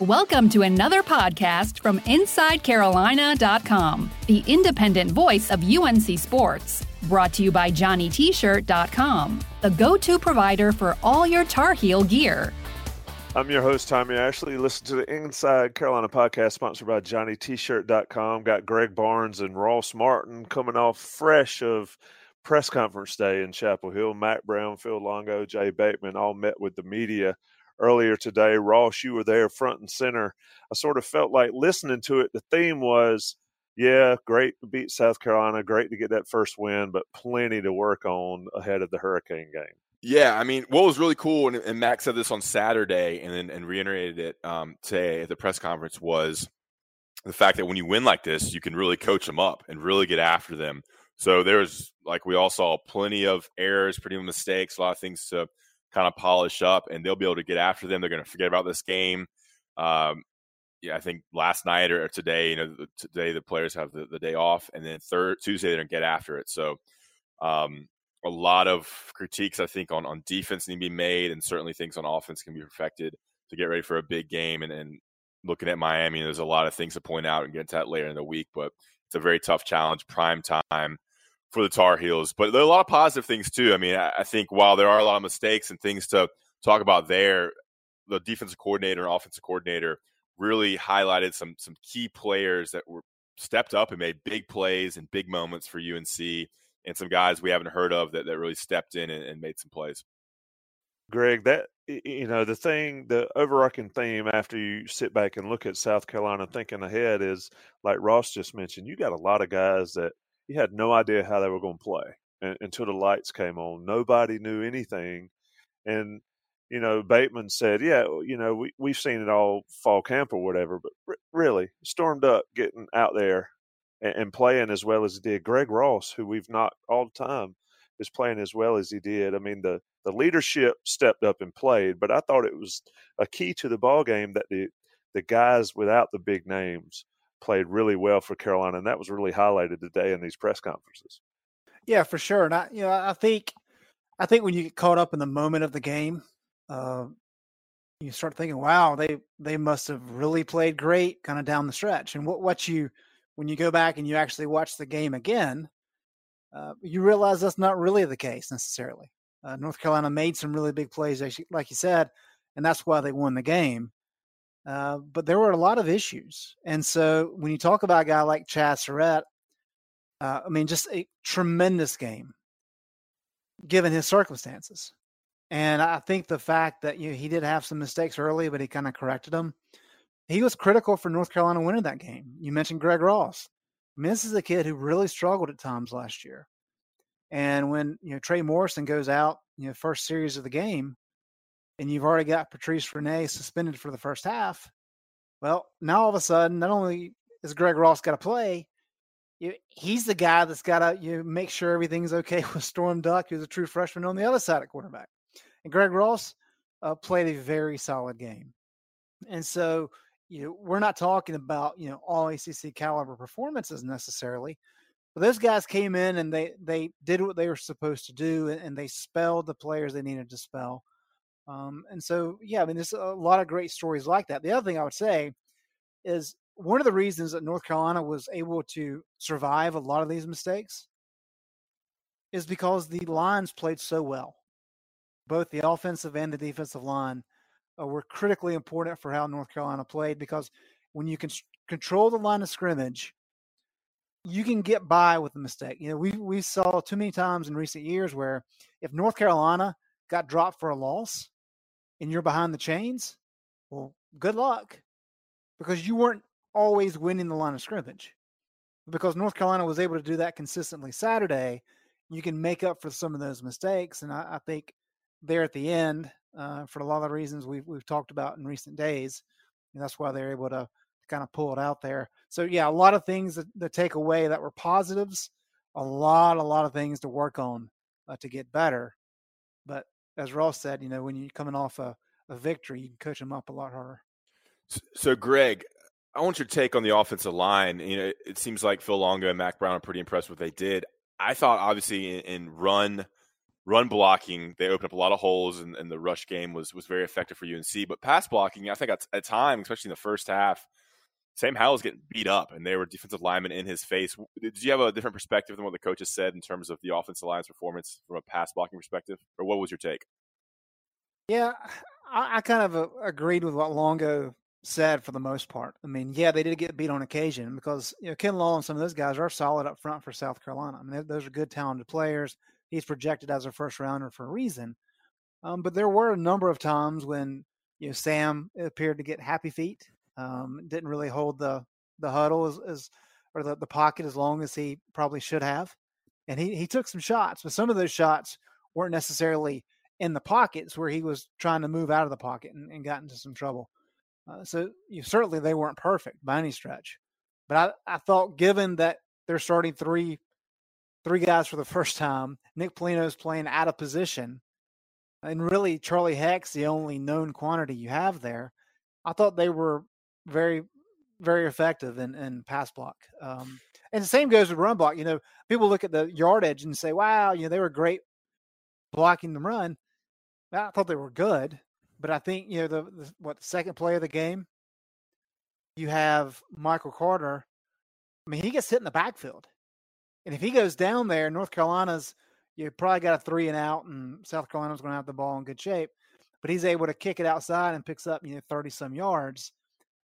Welcome to another podcast from InsideCarolina.com, the independent voice of UNC Sports. Brought to you by JohnnyT-shirt.com, the go-to provider for all your Tar Heel gear. I'm your host, Tommy Ashley. Listen to the Inside Carolina podcast sponsored by JohnnyT-shirt.com. Got Greg Barnes and Ross Martin coming off fresh of press conference day in Chapel Hill. Mack Brown, Phil Longo, Jay Bateman all met with the media earlier today. Ross, you were there front and center. I sort of felt like listening to it, the theme was, yeah, great to beat South Carolina, great to get that first win, but plenty to work on ahead of the Hurricane game. Yeah, I mean, what was really cool, and, and Mack said this on Saturday, and then and reiterated it um, today at the press conference was the fact that when you win like this, you can really coach them up and really get after them. So there's like we all saw plenty of errors, pretty mistakes, a lot of things to kind of polish up, and they'll be able to get after them. They're going to forget about this game. Um, yeah, I think last night or today, you know, today the players have the, the day off, and then third Tuesday they're going to get after it. So, um, a lot of critiques I think on on defense need to be made, and certainly things on offense can be perfected to get ready for a big game. And, and looking at Miami, there's a lot of things to point out and get into that later in the week, but it's a very tough challenge, prime time for the Tar Heels. But there are a lot of positive things too. I mean, I, I think while there are a lot of mistakes and things to talk about there, the defensive coordinator and offensive coordinator really highlighted some some key players that were stepped up and made big plays and big moments for UNC, and some guys we haven't heard of that, that really stepped in and, and made some plays. Greg, that you know the thing, the overarching theme after you sit back and look at South Carolina thinking ahead is like Ross just mentioned. You got a lot of guys that he had no idea how they were going to play and, until the lights came on. Nobody knew anything, and you know Bateman said, "Yeah, you know we we've seen it all fall camp or whatever, but r- really stormed up, getting out there and, and, playing as well as he did." Greg Ross, who we've not all the time, is playing as well as he did. I mean the the leadership stepped up and played, but I thought it was a key to the ball game that the the guys without the big names played really well for Carolina, and that was really highlighted today in these press conferences. Yeah, for sure. And I, you know, I think, I think when you get caught up in the moment of the game, uh, you start thinking, "Wow, they they must have really played great," kind of down the stretch. And what what you when you go back and you actually watch the game again, uh, you realize that's not really the case necessarily. Uh, North Carolina made some really big plays, like you said, and that's why they won the game. Uh, but there were a lot of issues. And so when you talk about a guy like Chazz Surratt, uh, I mean, just a tremendous game given his circumstances. And I think the fact that you know, he did have some mistakes early, but he kind of corrected them. He was critical for North Carolina winning that game. You mentioned Greg Ross. I mean, this is a kid who really struggled at times last year. And when you know Trey Morrison goes out, you know, first series of the game, and you've already got Patrice Rene suspended for the first half, well, now all of a sudden, not only is Greg Ross got to play, you, he's the guy that's got to you make sure everything's okay with Storm Duck, who's a true freshman on the other side of quarterback. And Greg Ross uh, played a very solid game. And so, you know, we're not talking about, you know, all ACC caliber performances necessarily, but those guys came in and they they did what they were supposed to do and, and they spelled the players they needed to spell. Um, and so, yeah, I mean, there's a lot of great stories like that. The other thing I would say is one of the reasons that North Carolina was able to survive a lot of these mistakes is because the lines played so well. Both the offensive and the defensive line uh, were critically important for how North Carolina played because when you can control the line of scrimmage, you can get by with a mistake. You know, we we saw too many times in recent years where if North Carolina got dropped for a loss, and you're behind the chains, well, good luck because you weren't always winning the line of scrimmage. Because North Carolina was able to do that consistently Saturday, you can make up for some of those mistakes. And I, I think there at the end, uh, for a lot of reasons we've, we've talked about in recent days, and that's why they're able to kind of pull it out there. So, yeah, a lot of things that, that take away that were positives, a lot, a lot of things to work on uh, to get better. But as Ross said, you know, when you're coming off a, a victory, you can coach them up a lot harder. So, Greg, I want your take on the offensive line. You know, it seems like Phil Longo and Mack Brown are pretty impressed with what they did. I thought, obviously, in, in run run blocking, they opened up a lot of holes, and, and the rush game was was very effective for UNC. But pass blocking, I think at, at times, especially in the first half, Sam Howell's getting beat up, and they were defensive linemen in his face. Did you have a different perspective than what the coaches said in terms of the offensive line's performance from a pass blocking perspective, or what was your take? Yeah, I, I kind of uh, agreed with what Longo said for the most part. I mean, yeah, they did get beat on occasion because you know Kinlaw and some of those guys are solid up front for South Carolina. I mean, those are good, talented players. He's projected as a first rounder for a reason. Um, but there were a number of times when you know Sam appeared to get happy feet. Um, didn't really hold the the huddle as, as or the, the pocket as long as he probably should have. And he, he took some shots, but some of those shots weren't necessarily in the pockets where he was trying to move out of the pocket and, and got into some trouble. Uh, so you, certainly they weren't perfect by any stretch. But I, I thought given that they're starting three three guys for the first time, Nick Polino's playing out of position, and really Charlie Heck's the only known quantity you have there. I thought they were very, very effective in, in pass block. Um, and the same goes with run block. You know, people look at the yardage and say, wow, you know, they were great blocking the run. I thought they were good, but I think you know the, the what the second play of the game, you have Michael Carter. I mean, he gets hit in the backfield, and if he goes down there, North Carolina's you probably got a three and out, and South Carolina's going to have the ball in good shape. But he's able to kick it outside and picks up you know thirty some yards,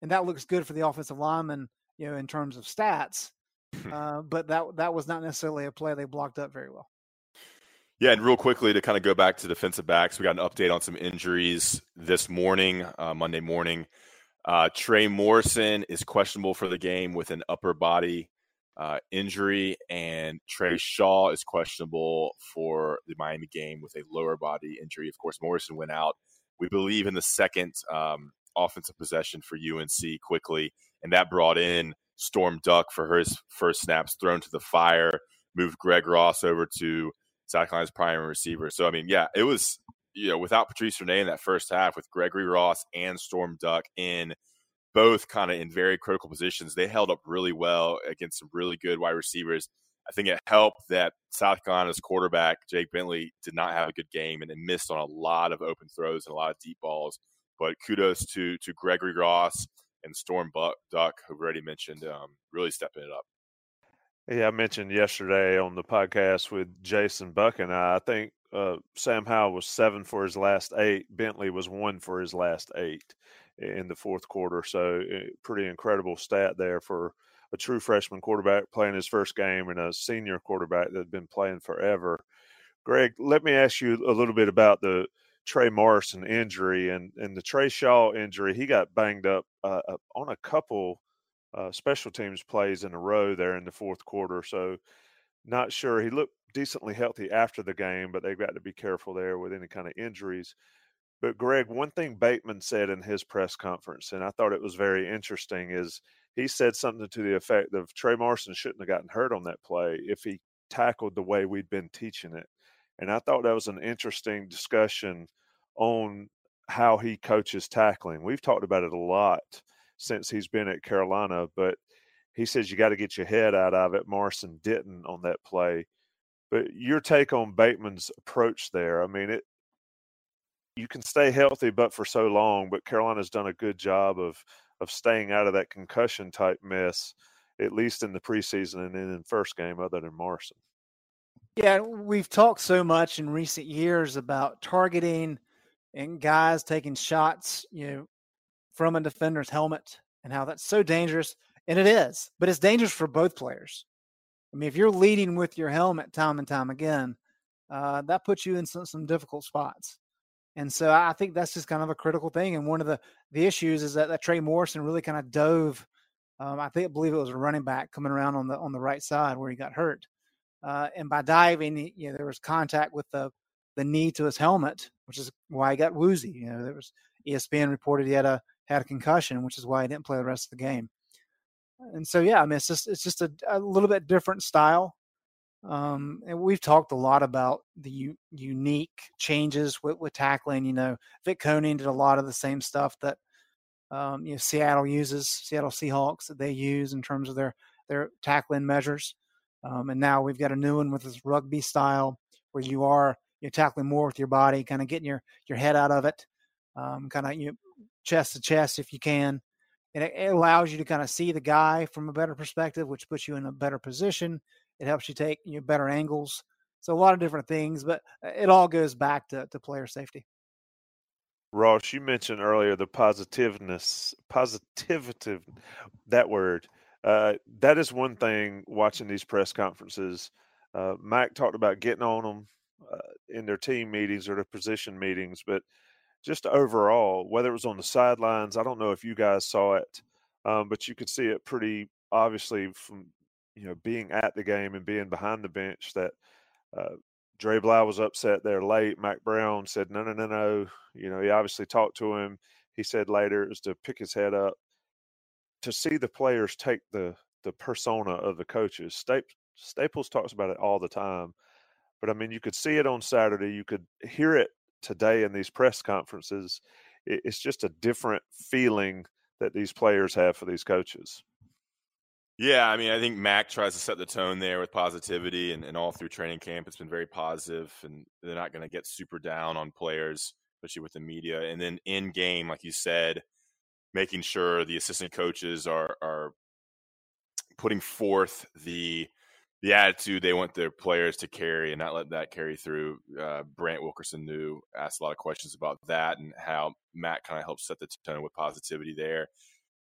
and that looks good for the offensive lineman, you know, in terms of stats. uh, but that that was not necessarily a play they blocked up very well. Yeah, and real quickly to kind of go back to defensive backs, we got an update on some injuries this morning, uh, Monday morning. Uh, Trey Morrison is questionable for the game with an upper body uh, injury, and Trey Shaw is questionable for the Miami game with a lower body injury. Of course, Morrison went out, we believe, in the second um, offensive possession for UNC quickly, and that brought in Storm Duck for his first snaps thrown to the fire, moved Greg Ross over to South Carolina's primary receiver. So I mean, yeah, it was you know without Patrice Rene in that first half with Gregory Ross and Storm Duck in both kind of in very critical positions, they held up really well against some really good wide receivers. I think it helped that South Carolina's quarterback Jake Bentley did not have a good game and missed on a lot of open throws and a lot of deep balls. But kudos to to Gregory Ross and Storm Buck, Duck, who already mentioned, um, really stepping it up. Yeah, I mentioned yesterday on the podcast with Jason Buck and I, I think uh, Sam Howell was seven for his last eight. Bentley was one for his last eight in the fourth quarter. So, eh, pretty incredible stat there for a true freshman quarterback playing his first game and a senior quarterback that had been playing forever. Greg, let me ask you a little bit about the Trey Morrison injury and, and the Trey Shaw injury. He got banged up uh, on a couple uh, special teams plays in a row there in the fourth quarter. So, not sure. He looked decently healthy after the game, but they've got to be careful there with any kind of injuries. But, Greg, one thing Bateman said in his press conference, and I thought it was very interesting, is he said something to the effect of Trey Morrison shouldn't have gotten hurt on that play if he tackled the way we'd been teaching it. And I thought that was an interesting discussion on how he coaches tackling. We've talked about it a lot since he's been at Carolina, but he says you got to get your head out of it. Morrison didn't on that play. But your take on Bateman's approach there, I mean, it you can stay healthy but for so long, but Carolina's done a good job of of staying out of that concussion type mess, at least in the preseason and in first game, other than Morrison. Yeah, we've talked so much in recent years about targeting and guys taking shots, you know, from a defender's helmet and how that's so dangerous. And it is, but it's dangerous for both players. I mean, if you're leading with your helmet time and time again, uh, that puts you in some, some difficult spots. And so I think that's just kind of a critical thing. And one of the, the issues is that, that Trey Morrison really kind of dove. Um, I think I believe it was a running back coming around on the on the right side where he got hurt. Uh, and by diving, you know, there was contact with the the knee to his helmet, which is why he got woozy. You know, there was ESPN reported he had a had a concussion, which is why he didn't play the rest of the game. And so, yeah, I mean, it's just it's just a, a little bit different style. Um, and we've talked a lot about the u- unique changes with, with tackling. You know, Vic Koenning did a lot of the same stuff that um, you know Seattle uses, Seattle Seahawks that they use in terms of their their tackling measures. Um, and now we've got a new one with this rugby style where you are you're tackling more with your body, kind of getting your your head out of it, um, kind of you chest to chest if you can. And it, it allows you to kind of see the guy from a better perspective, which puts you in a better position. It helps you take you know, better angles. So a lot of different things, but uh, it all goes back to, to player safety. Ross, you mentioned earlier the positiveness, positivity, that word. Uh, that is one thing watching these press conferences. Uh, Mack talked about getting on them uh, in their team meetings or their position meetings, but just overall, whether it was on the sidelines, I don't know if you guys saw it, um, but you could see it pretty obviously from you know being at the game and being behind the bench that uh, Dre Bly was upset there late. Mack Brown said, no, no, no, no. You know, he obviously talked to him. He said later it was to pick his head up. To see the players take the the persona of the coaches. Staples talks about it all the time. But I mean, you could see it on Saturday. You could hear it today in these press conferences. It's just a different feeling that these players have for these coaches. Yeah, I mean, I think Mack tries to set the tone there with positivity, and, and all through training camp, it's been very positive, and they're not going to get super down on players, especially with the media. And then in game, like you said, making sure the assistant coaches are are putting forth the the attitude they want their players to carry and not let that carry through. Uh, Brant Wilkerson-New asked a lot of questions about that and how Mack kind of helps set the tone with positivity there.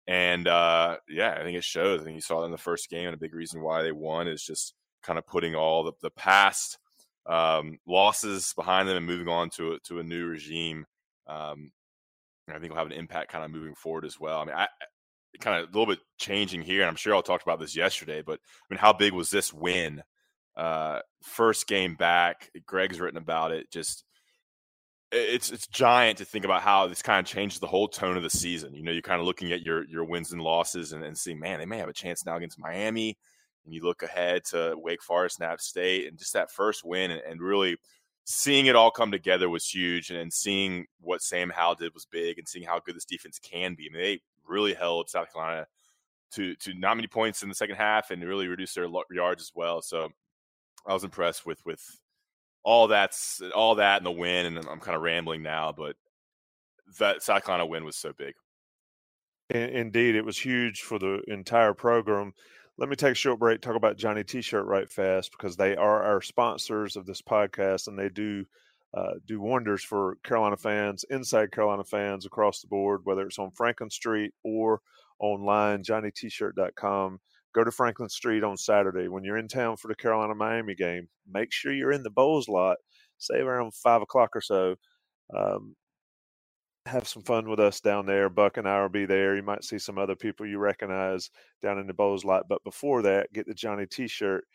And uh, yeah, I think it shows. I think you saw it in the first game, and a big reason why they won is just kind of putting all the, the past um, losses behind them and moving on to to a new regime. Um, I think will have an impact kind of moving forward as well. I mean, I, kind of a little bit changing here, and I'm sure I'll talked about this yesterday, but I mean, how big was this win? Uh, first game back, Greg's written about it. Just it's it's giant to think about how this kind of changes the whole tone of the season. You know, you're kind of looking at your your wins and losses and, and seeing, man, they may have a chance now against Miami. And you look ahead to Wake Forest and App State, and just that first win, and, and really seeing it all come together was huge. And, and, seeing what Sam Howell did was big, and seeing how good this defense can be. I mean, they really held South Carolina to to not many points in the second half, and really reduced their yards as well. So I was impressed with with all that's all that and the win, and I'm kind of rambling now, but that South Carolina win was so big. Indeed, it was huge for the entire program. Let me take a short break, talk about Johnny T-shirt right fast because they are our sponsors of this podcast, and they do uh, do wonders for Carolina fans, inside Carolina fans across the board, whether it's on Franklin Street or online, JohnnyT-shirt.com go to Franklin Street on Saturday. When you're in town for the Carolina Miami game, make sure you're in the Bowles lot, say around five o'clock or so. Um, have some fun with us down there. Buck and I will be there. You might see some other people you recognize down in the Bowles lot. But before that, get the Johnny t shirt,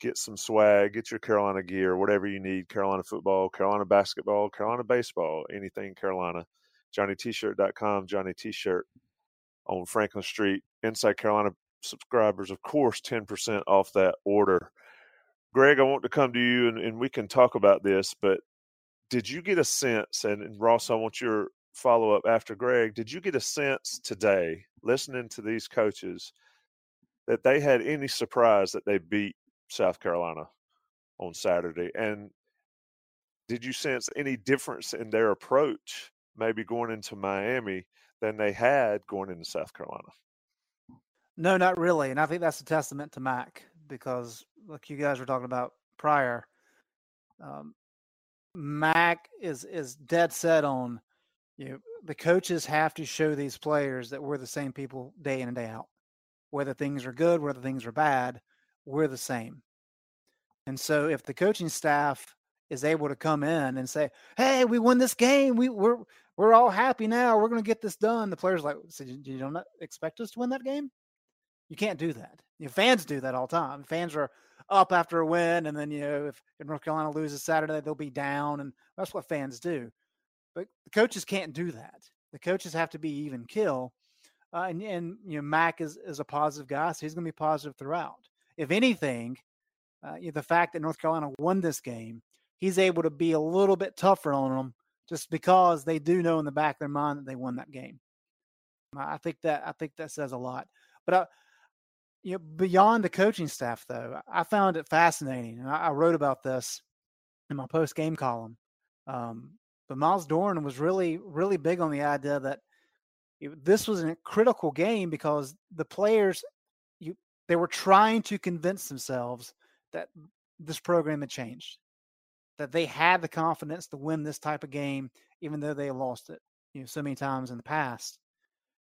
get some swag, get your Carolina gear, whatever you need Carolina football, Carolina basketball, Carolina baseball, anything Carolina. Johnny JohnnyT-shirt.com, Johnny T shirt on Franklin Street, inside Carolina subscribers, of course, 10% off that order. Greg, I want to come to you and, and we can talk about this, but did you get a sense, and, and Ross, I want your follow up after Greg, did you get a sense today, listening to these coaches, that they had any surprise that they beat South Carolina on Saturday? And did you sense any difference in their approach, maybe going into Miami, than they had going into South Carolina? No, not really. And I think that's a testament to Mack because, like you guys were talking about prior, um, Mack is is dead set on you know the coaches have to show these players that we're the same people day in and day out. Whether things are good, whether things are bad, we're the same. And so if the coaching staff is able to come in and say, "Hey, we won this game. We we're we're all happy now. We're going to get this done." The players like, so "You don't expect us to win that game?" You can't do that. You know, fans do that all the time. Fans are up after a win, and then you know if, if North Carolina loses Saturday, they'll be down, and that's what fans do. But the coaches can't do that. The coaches have to be even kill. Uh, and, and you know Mack is is a positive guy, so he's going to be positive throughout. If anything, uh, you know, the fact that North Carolina won this game, he's able to be a little bit tougher on them just because they do know in the back of their mind that they won that game. I think that I think that says a lot. But I, you know, beyond the coaching staff, though, I found it fascinating, and I, I wrote about this in my post game column. Um, but Myles Dorn was really, really big on the idea that this was a critical game because the players, you, they were trying to convince themselves that this program had changed, that they had the confidence to win this type of game, even though they lost it, you know, so many times in the past.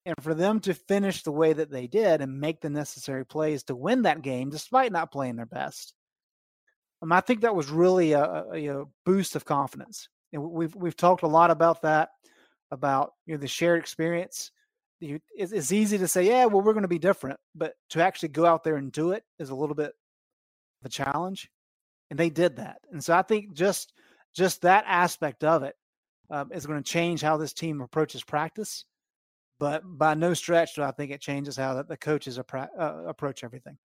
And for them to finish the way that they did and make the necessary plays to win that game, despite not playing their best, um, I think that was really a, a, a, boost of confidence. And we've we've talked a lot about that, about you know the shared experience. You, it's, it's easy to say, yeah, well, we're going to be different, but to actually go out there and do it is a little bit of a challenge, and they did that. And so I think just just that aspect of it um, is going to change how this team approaches practice but by no stretch do I think it changes how the, the coaches appro- uh, approach everything.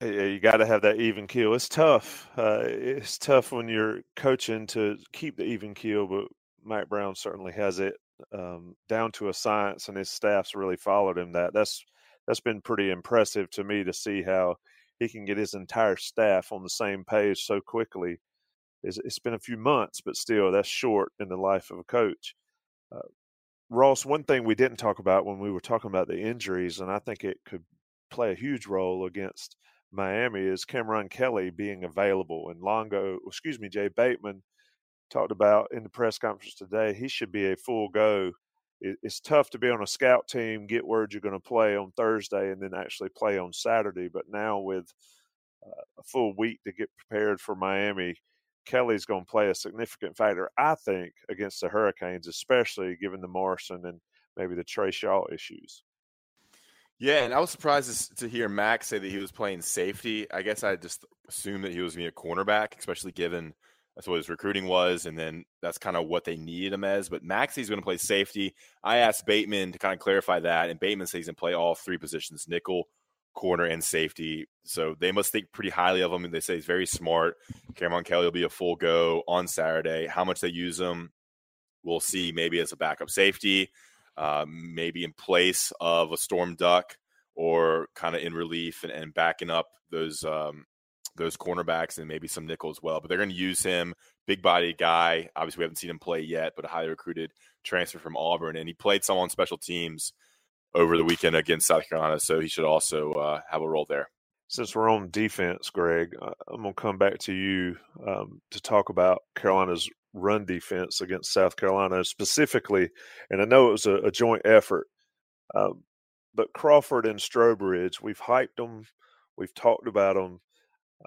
Yeah, you got to have that even keel. It's tough. Uh, it's tough when you're coaching to keep the even keel, but Mack Brown certainly has it um, down to a science, and his staff's really followed him. That that's that's been pretty impressive to me to see how he can get his entire staff on the same page so quickly. It's, it's been a few months, but still, that's short in the life of a coach. Uh, Ross, one thing we didn't talk about when we were talking about the injuries, and I think it could play a huge role against Miami, is Cameron Kelly being available. And Longo, excuse me, Jay Bateman talked about in the press conference today, he should be a full go. It's tough to be on a scout team, get word you're going to play on Thursday, and then actually play on Saturday. But now with uh, a full week to get prepared for Miami, Kelly's going to play a significant factor, I think, against the Hurricanes, especially given the Morrison and maybe the Trey Shaw issues. Yeah, and I was surprised to hear Mack say that he was playing safety. I guess I just assumed that he was going to be a cornerback, especially given that's what his recruiting was, and then that's kind of what they needed him as. But Maxey's going to play safety. I asked Bateman to kind of clarify that, and Bateman says he's going to play all three positions: nickel, corner and safety. So they must think pretty highly of him. And they say he's very smart. Cameron Kelly will be a full go on Saturday. How much they use him, we'll see. Maybe as a backup safety, uh, maybe in place of a Storm Duck, or kind of in relief and, and backing up those um, those cornerbacks and maybe some nickel as well. But they're going to use him, big body guy. Obviously, we haven't seen him play yet, but a highly recruited transfer from Auburn, and he played some on special teams over the weekend against South Carolina, so he should also uh, have a role there. Since we're on defense, Greg, uh, I'm going to come back to you um, to talk about Carolina's run defense against South Carolina specifically. And I know it was a, a joint effort, um, but Crawford and Strowbridge, we've hyped them, we've talked about them.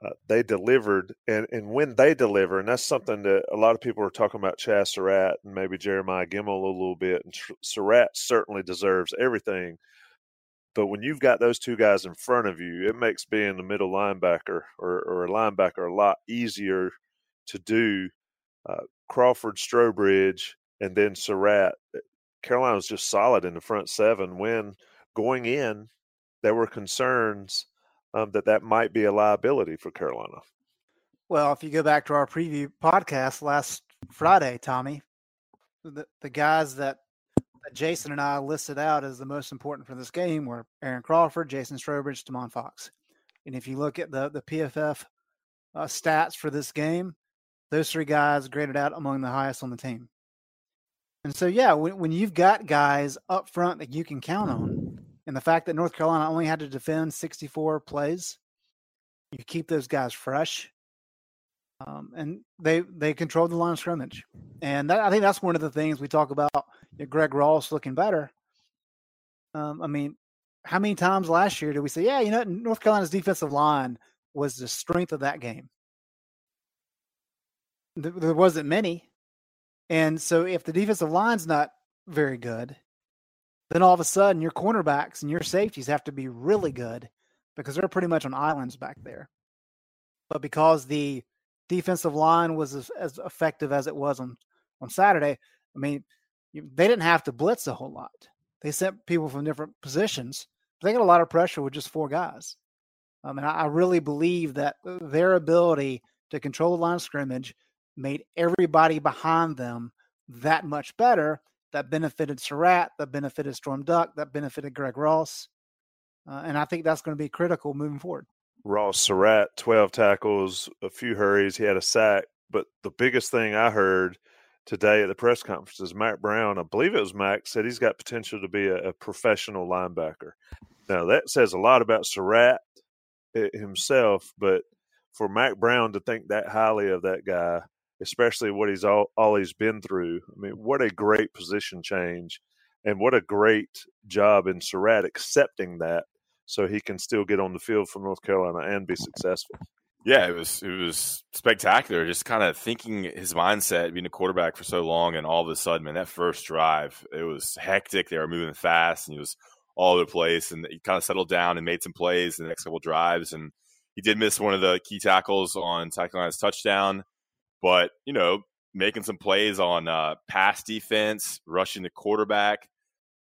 Uh, they delivered, and, and when they deliver, and that's something that a lot of people are talking about Chazz Surratt and maybe Jeremiah Gemmel a little bit, and Surratt certainly deserves everything. But when you've got those two guys in front of you, it makes being the middle linebacker or, or a linebacker a lot easier to do. Uh, Crawford, Strowbridge, and then Surratt. Eh, Carolina was just solid in the front seven when going in, there were concerns um, that that might be a liability for Carolina. Well, if you go back to our preview podcast last Friday, Tommy, the, the guys that, that Jason and I listed out as the most important for this game were Aaron Crawford, Jason Strowbridge, Tomon Fox. And if you look at the, the PFF uh, stats for this game, those three guys graded out among the highest on the team. And so, yeah, when, when you've got guys up front that you can count on, and the fact that North Carolina only had to defend 64 plays, you keep those guys fresh. Um, and they they controlled the line of scrimmage, and that, I think that's one of the things we talk about. You know, Greg Ross looking better. Um, I mean, how many times last year did we say, "Yeah, you know, North Carolina's defensive line was the strength of that game"? There wasn't many, and so if the defensive line's not very good, then all of a sudden your cornerbacks and your safeties have to be really good because they're pretty much on islands back there. But because the defensive line was as, as effective as it was on, on Saturday, I mean, they didn't have to blitz a whole lot. They sent people from different positions. They got a lot of pressure with just four guys. Um, and I, I really believe that their ability to control the line of scrimmage made everybody behind them that much better that benefited Surratt, that benefited Storm Duck, that benefited Greg Ross. Uh, and I think that's going to be critical moving forward. Ross Surratt, 12 tackles, a few hurries. He had a sack, But the biggest thing I heard today at the press conference is Mack Brown. I believe it was Mack said he's got potential to be a, a professional linebacker. Now that says a lot about Surratt eh, himself, but for Mack Brown to think that highly of that guy, especially what he's all, all he's been through, I mean, what a great position change, and what a great job in Surratt accepting that, so he can still get on the field for North Carolina and be successful. Yeah, it was it was spectacular. Just kind of thinking his mindset, being a quarterback for so long, and all of a sudden, man, that first drive, it was hectic. They were moving fast, and he was all over the place. And he kind of settled down and made some plays in the next couple drives. And he did miss one of the key tackles on Carolina's touchdown, but you know, making some plays on uh, pass defense, rushing the quarterback,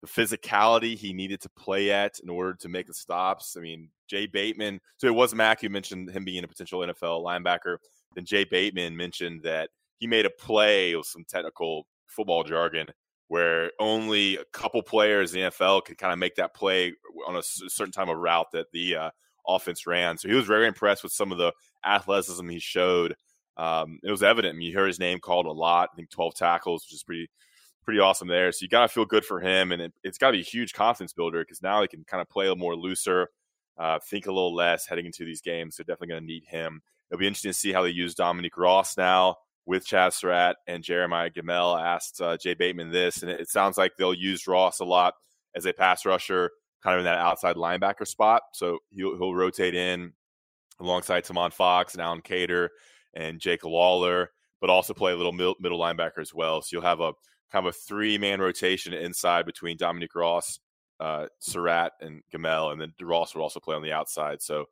the physicality he needed to play at in order to make the stops. I mean, Jay Bateman. So it was Mack who mentioned him being a potential NFL linebacker. Then Jay Bateman mentioned that he made a play with some technical football jargon where only a couple players in the NFL could kind of make that play on a certain time of route that the uh, offense ran. So he was very impressed with some of the athleticism he showed. Um, it was evident. I mean, you hear his name called a lot. I think 12 tackles, which is pretty pretty awesome there. So you got to feel good for him, and it, has got to be a huge confidence builder because now he can kind of play a little more looser, uh, think a little less heading into these games. So definitely going to need him. It'll be interesting to see how they use Dominique Ross now with Chazz Surratt and Jeremiah Gemmel. asked uh, Jay Bateman this, and it, it sounds like they'll use Ross a lot as a pass rusher, kind of in that outside linebacker spot. So he'll, he'll rotate in alongside Tomon Fox and Allen Cater and Jake Lawler, but also play a little middle, linebacker as well. So you'll have a kind of a three man rotation inside between Dominique Ross, uh, Surratt, and Gemmel, and then Ross will also play on the outside. So,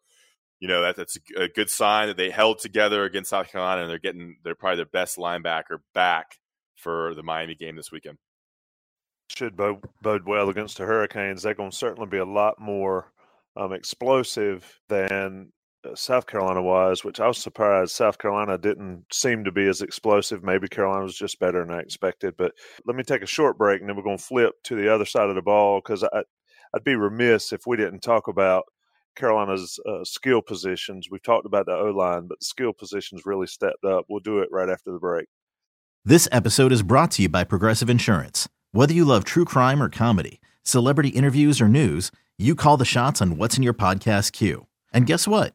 you know that that's a good sign that they held together against South Carolina, and they're getting they're probably their best linebacker back for the Miami game this weekend. Should bode, bode well against the Hurricanes. They're going to certainly be a lot more um, explosive than South Carolina was, which I was surprised South Carolina didn't seem to be as explosive. Maybe Carolina was just better than I expected. But let me take a short break and then we're going to flip to the other side of the ball because I'd be remiss if we didn't talk about Carolina's uh, skill positions. We've talked about the O line, but the skill positions really stepped up. We'll do it right after the break. This episode is brought to you by Progressive Insurance. Whether you love true crime or comedy, celebrity interviews or news, you call the shots on what's in your podcast queue. And guess what?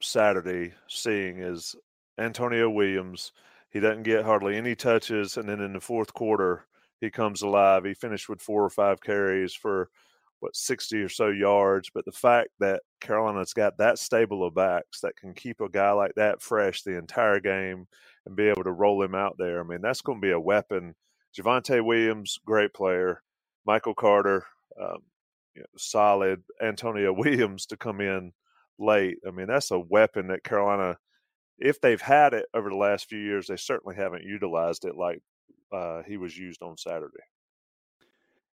Saturday seeing is Antonio Williams. He doesn't get hardly any touches, and then in the fourth quarter, he comes alive. He finished with four or five carries for what 60 or so yards. But the fact that Carolina's got that stable of backs that can keep a guy like that fresh the entire game and be able to roll him out there, I mean, that's going to be a weapon. Javonte Williams, great player. Michael Carter, um, you know, solid. Antonio Williams to come in late. I mean, that's a weapon that Carolina, if they've had it over the last few years, they certainly haven't utilized it like uh, he was used on Saturday.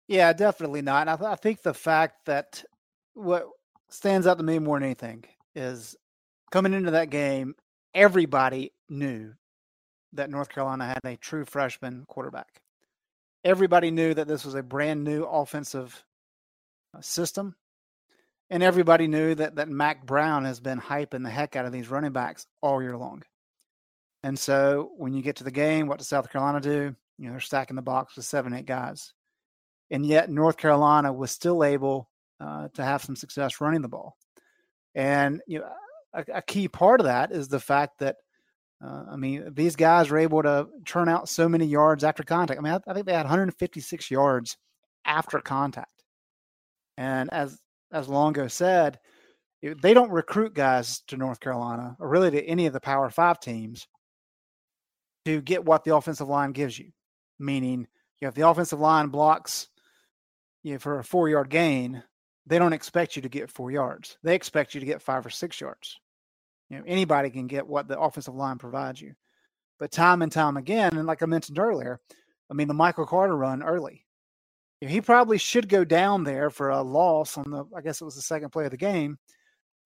Yeah, definitely not. I, th- I think the fact that what stands out to me more than anything is coming into that game, everybody knew that North Carolina had a true freshman quarterback. Everybody knew that this was a brand new offensive uh, system and everybody knew that that Mack Brown has been hyping the heck out of these running backs all year long. And so when you get to the game, what does South Carolina do? You know, they're stacking the box with seven, eight guys. And yet North Carolina was still able uh, to have some success running the ball. And you know, a, a key part of that is the fact that uh, I mean, these guys were able to turn out so many yards after contact. I mean, I, I think they had 156 yards after contact. And as as Longo said, they don't recruit guys to North Carolina or really to any of the Power Five teams to get what the offensive line gives you. Meaning, you know, if the offensive line blocks you know, for a four yard gain, they don't expect you to get four yards. They expect you to get five or six yards. You know, anybody can get what the offensive line provides you. But time and time again, and like I mentioned earlier, I mean the Michael Carter run early. He probably should go down there for a loss on the I guess it was the second play of the game.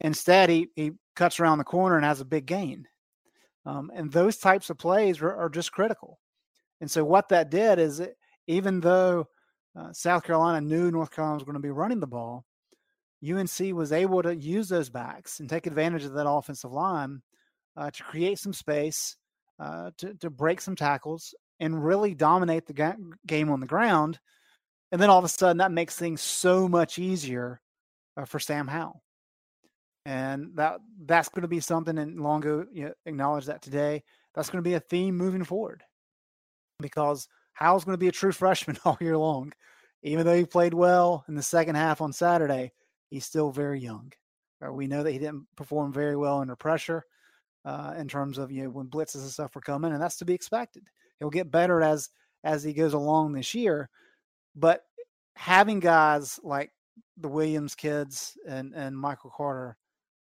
Instead, he he cuts around the corner and has a big gain. Um, and those types of plays are, are, just critical. And so what that did is, it, even though uh, South Carolina knew North Carolina was going to be running the ball, UNC was able to use those backs and take advantage of that offensive line uh, to create some space, uh, to, to break some tackles, and really dominate the ga- game on the ground. And then all of a sudden, that makes things so much easier uh, for Sam Howell and that that's going to be something. And Longo you know, acknowledged that today. That's going to be a theme moving forward because Howell's going to be a true freshman all year long. Even though he played well in the second half on Saturday, he's still very young. Uh, we know that he didn't perform very well under pressure uh, in terms of you know when blitzes and stuff were coming, and that's to be expected. He'll get better as as he goes along this year, but having guys like the Williams kids and and Michael Carter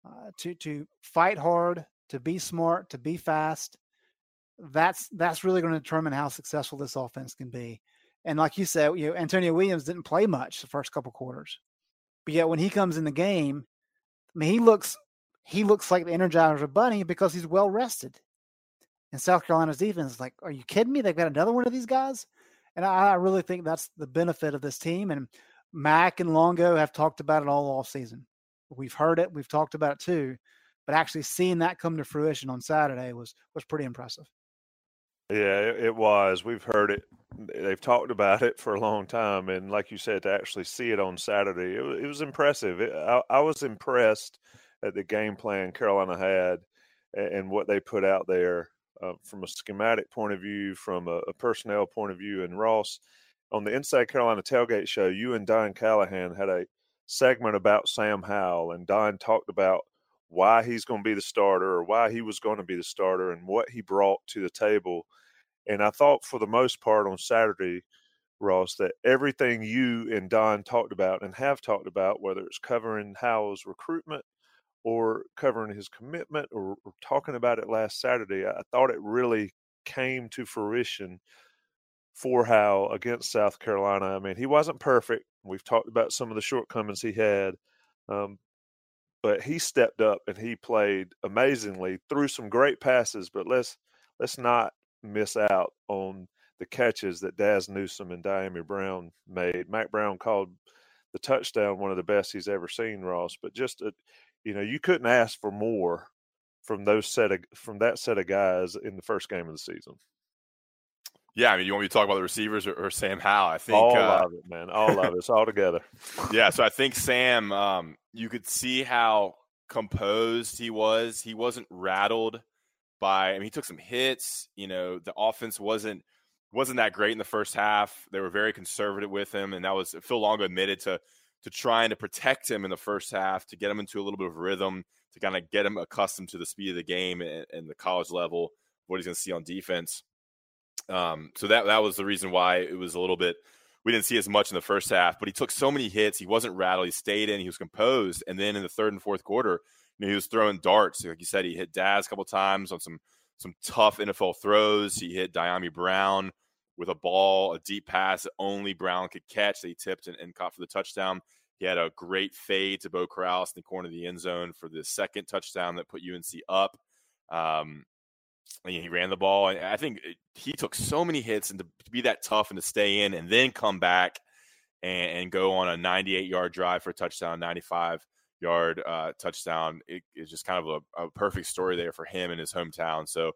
uh, to to fight hard, to be smart, to be fast. That's that's really going to determine how successful this offense can be. And like you said, you know, Antonio Williams didn't play much the first couple quarters, but yet when he comes in the game, I mean, he looks he looks like the Energizer Bunny because he's well rested. And South Carolina's defense is like, are you kidding me? They've got another one of these guys, and I, I really think that's the benefit of this team. And Mack and Longo have talked about it all off season. We've heard it, we've talked about it too, but actually seeing that come to fruition on Saturday was was pretty impressive. Yeah, it, it was. We've heard it. They've talked about it for a long time, and like you said, to actually see it on Saturday, it, it was impressive. It, I, I, was impressed at the game plan Carolina had and, and what they put out there uh, from a schematic point of view, from a, a personnel point of view. And Ross, on the Inside Carolina Tailgate Show, you and Don Callahan had a segment about Sam Howell, and Don talked about why he's going to be the starter or why he was going to be the starter and what he brought to the table. And I thought for the most part on Saturday, Ross, that everything you and Don talked about and have talked about, whether it's covering Howell's recruitment or covering his commitment or, or talking about it last Saturday, I thought it really came to fruition for Howell against South Carolina. I mean, he wasn't perfect. We've talked about some of the shortcomings he had, um, but he stepped up and he played amazingly through some great passes. But let's let's not miss out on the catches that Dazz Newsome and Dyami Brown made. Mack Brown called the touchdown one of the best he's ever seen, Ross. But just a, you know, you couldn't ask for more from those set of from that set of guys in the first game of the season. Yeah, I mean, you want me to talk about the receivers or, or Sam Howell? I think all uh, of it, man, all of it. It's all together. yeah, so I think Sam, um, you could see how composed he was. He wasn't rattled by. I mean, he took some hits. You know, the offense wasn't wasn't that great in the first half. They were very conservative with him, and that was Phil Longo admitted to to trying to protect him in the first half to get him into a little bit of rhythm to kind of get him accustomed to the speed of the game and, and the college level, what he's going to see on defense. Um, so that that was the reason why it was a little bit. We didn't see as much in the first half, but he took so many hits. He wasn't rattled. He stayed in. He was composed. And then in the third and fourth quarter, you know, he was throwing darts. Like you said, he hit Dazz a couple times on some some tough NFL throws. He hit Dyami Brown with a ball, a deep pass that only Brown could catch. That he tipped and, and caught for the touchdown. He had a great fade to Beau Corrales in the corner of the end zone for the second touchdown that put UNC up. Um, he ran the ball. And I think he took so many hits and to, be that tough and to stay in and then come back and, and go on a 98 yard drive for a touchdown, 95 yard uh, touchdown. It is just kind of a, a, perfect story there for him in his hometown. So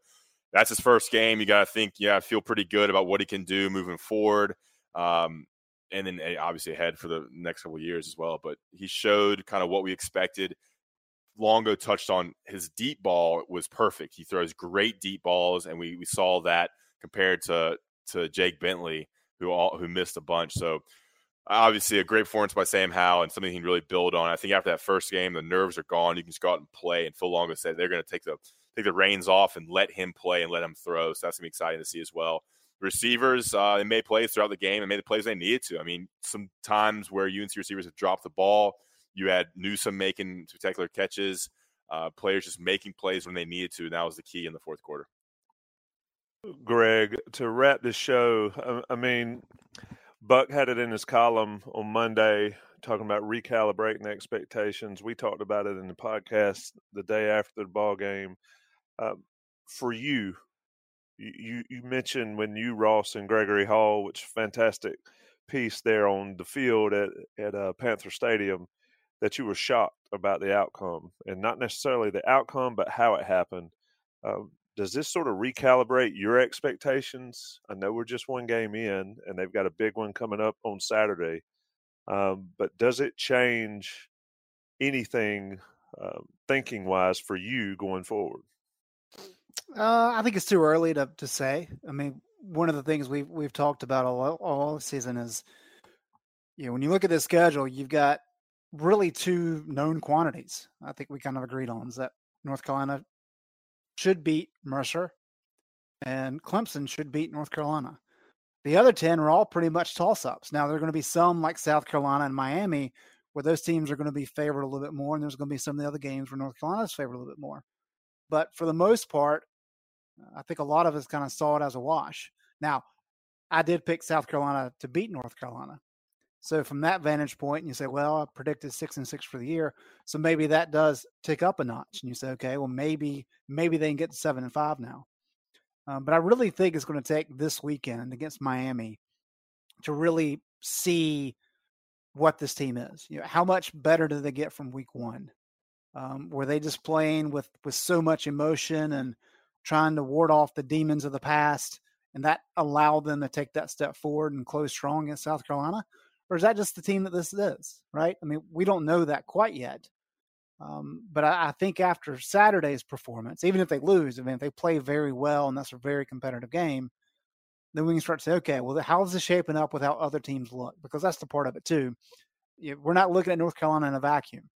that's his first game. You got to think, yeah, feel pretty good about what he can do moving forward. Um, and then eh, obviously ahead for the next couple years as well. But he showed kind of what we expected. Longo touched on his deep ball was perfect. He throws great deep balls, and we, we saw that compared to to Jake Bentley, who all who missed a bunch. So obviously a great performance by Sam Howell and something he can really build on. I think after that first game, the nerves are gone. You can just go out and play. And Phil Longo said they're going to take the take the reins off and let him play and let him throw. So that's gonna be exciting to see as well. Receivers, uh, they made plays throughout the game and made the plays they needed to. I mean, some times where UNC receivers have dropped the ball you had Newsome making spectacular catches, uh, players just making plays when they needed to. And that was the key in the fourth quarter. Greg, to wrap the show, I mean, Buck had it in his column on Monday talking about recalibrating expectations. We talked about it in the podcast the day after the ball game. Uh, for you, you you mentioned when you Ross and Gregory Hall, which fantastic piece there on the field at at uh, Panther Stadium, that you were shocked about the outcome and not necessarily the outcome, but how it happened. Uh, does this sort of recalibrate your expectations? I know we're just one game in, and they've got a big one coming up on Saturday. Um, but does it change anything uh, thinking wise for you going forward? Uh, I think it's too early to to say. I mean, one of the things we've we've talked about all all season is, you know, when you look at this schedule, you've got really two known quantities. I think we kind of agreed on is that North Carolina should beat Mercer, and Clemson should beat North Carolina. The other 10 are all pretty much toss ups. Now, there are going to be some like South Carolina and Miami where those teams are going to be favored a little bit more, and there's going to be some of the other games where North Carolina's favored a little bit more. But for the most part, I think a lot of us kind of saw it as a wash. Now, I did pick South Carolina to beat North Carolina. So from that vantage point, you say, well, I predicted six and six for the year, so maybe that does tick up a notch. And you say, okay, well maybe maybe they can get to seven and five now. Um, but I really think it's going to take this weekend against Miami to really see what this team is. You know, how much better do they get from week one? Um, were they just playing with with so much emotion and trying to ward off the demons of the past, and that allowed them to take that step forward and close strong against South Carolina? Or is that just the team that this is, right? I mean, we don't know that quite yet. Um, but I, I, think after Saturday's performance, even if they lose, I mean, if they play very well and that's a very competitive game, then we can start to say, okay, well, how's this shaping up with how other teams look? Because that's the part of it too. We're not looking at North Carolina in a vacuum.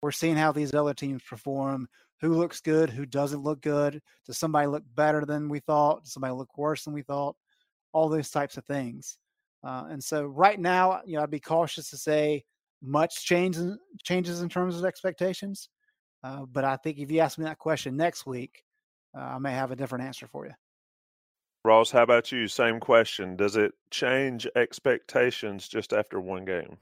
We're seeing how these other teams perform. Who looks good? Who doesn't look good? Does somebody look better than we thought? Does somebody look worse than we thought? All those types of things. Uh, and so right now, you know, I'd be cautious to say much change in, changes in terms of expectations. Uh, but I think if you ask me that question next week, uh, I may have a different answer for you. Ross, how about you? Same question. Does it change expectations just after one game?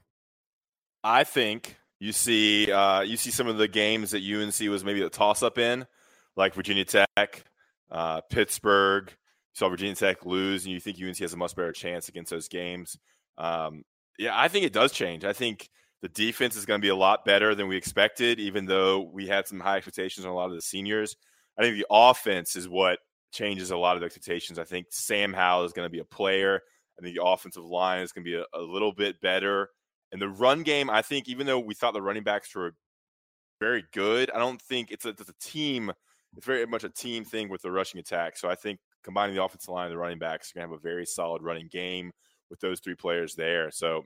I think you see uh, you see some of the games that UNC was maybe a toss up in, like Virginia Tech, uh, Pittsburgh. You saw Virginia Tech lose, and you think UNC has a much better chance against those games. Um, yeah, I think it does change. I think the defense is going to be a lot better than we expected, even though we had some high expectations on a lot of the seniors. I think the offense is what changes a lot of the expectations. I think Sam Howell is going to be a player. I think the offensive line is going to be a, a little bit better. And the run game, I think, even though we thought the running backs were very good, I don't think it's a, it's a team. It's very much a team thing with the rushing attack. So I think combining the offensive line and the running backs, going to have a very solid running game with those three players there. So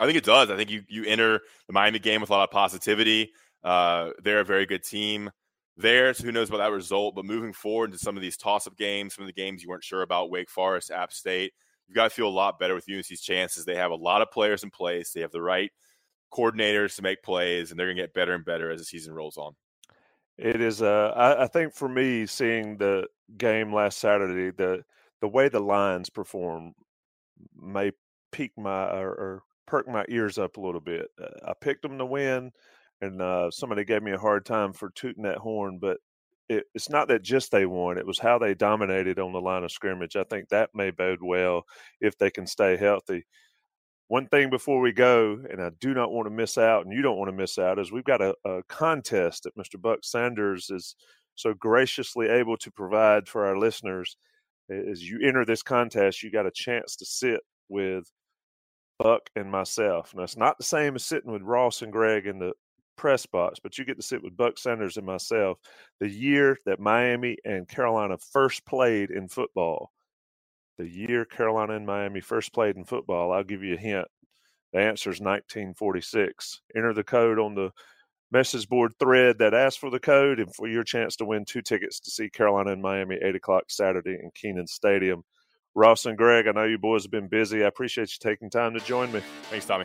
I think it does. I think you you enter the Miami game with a lot of positivity. Uh, they're a very good team there, so who knows about that result. But moving forward into some of these toss-up games, some of the games you weren't sure about, Wake Forest, App State, you've got to feel a lot better with UNC's chances. They have a lot of players in place. They have the right coordinators to make plays, and they're going to get better and better as the season rolls on. It is. Uh, I, I think for me, seeing the game last Saturday, the the way the Lions perform may pique my or, or perk my ears up a little bit. Uh, I picked them to win, and uh, somebody gave me a hard time for tooting that horn, but it, it's not that just they won; it was how they dominated on the line of scrimmage. I think that may bode well if they can stay healthy. One thing before we go, and I do not want to miss out, and you don't want to miss out, is we've got a, a contest that Mr. Buck Sanders is so graciously able to provide for our listeners. As you enter this contest, you got a chance to sit with Buck and myself. Now, it's not the same as sitting with Ross and Greg in the press box, but you get to sit with Buck Sanders and myself the year that Miami and Carolina first played in football. The year Carolina and Miami first played in football, I'll give you a hint. The answer is 1946. Enter the code on the message board thread that asks for the code and for your chance to win two tickets to see Carolina and Miami 8 o'clock Saturday in Kenan Stadium. Ross and Greg, I know you boys have been busy. I appreciate you taking time to join me. Thanks, Tommy.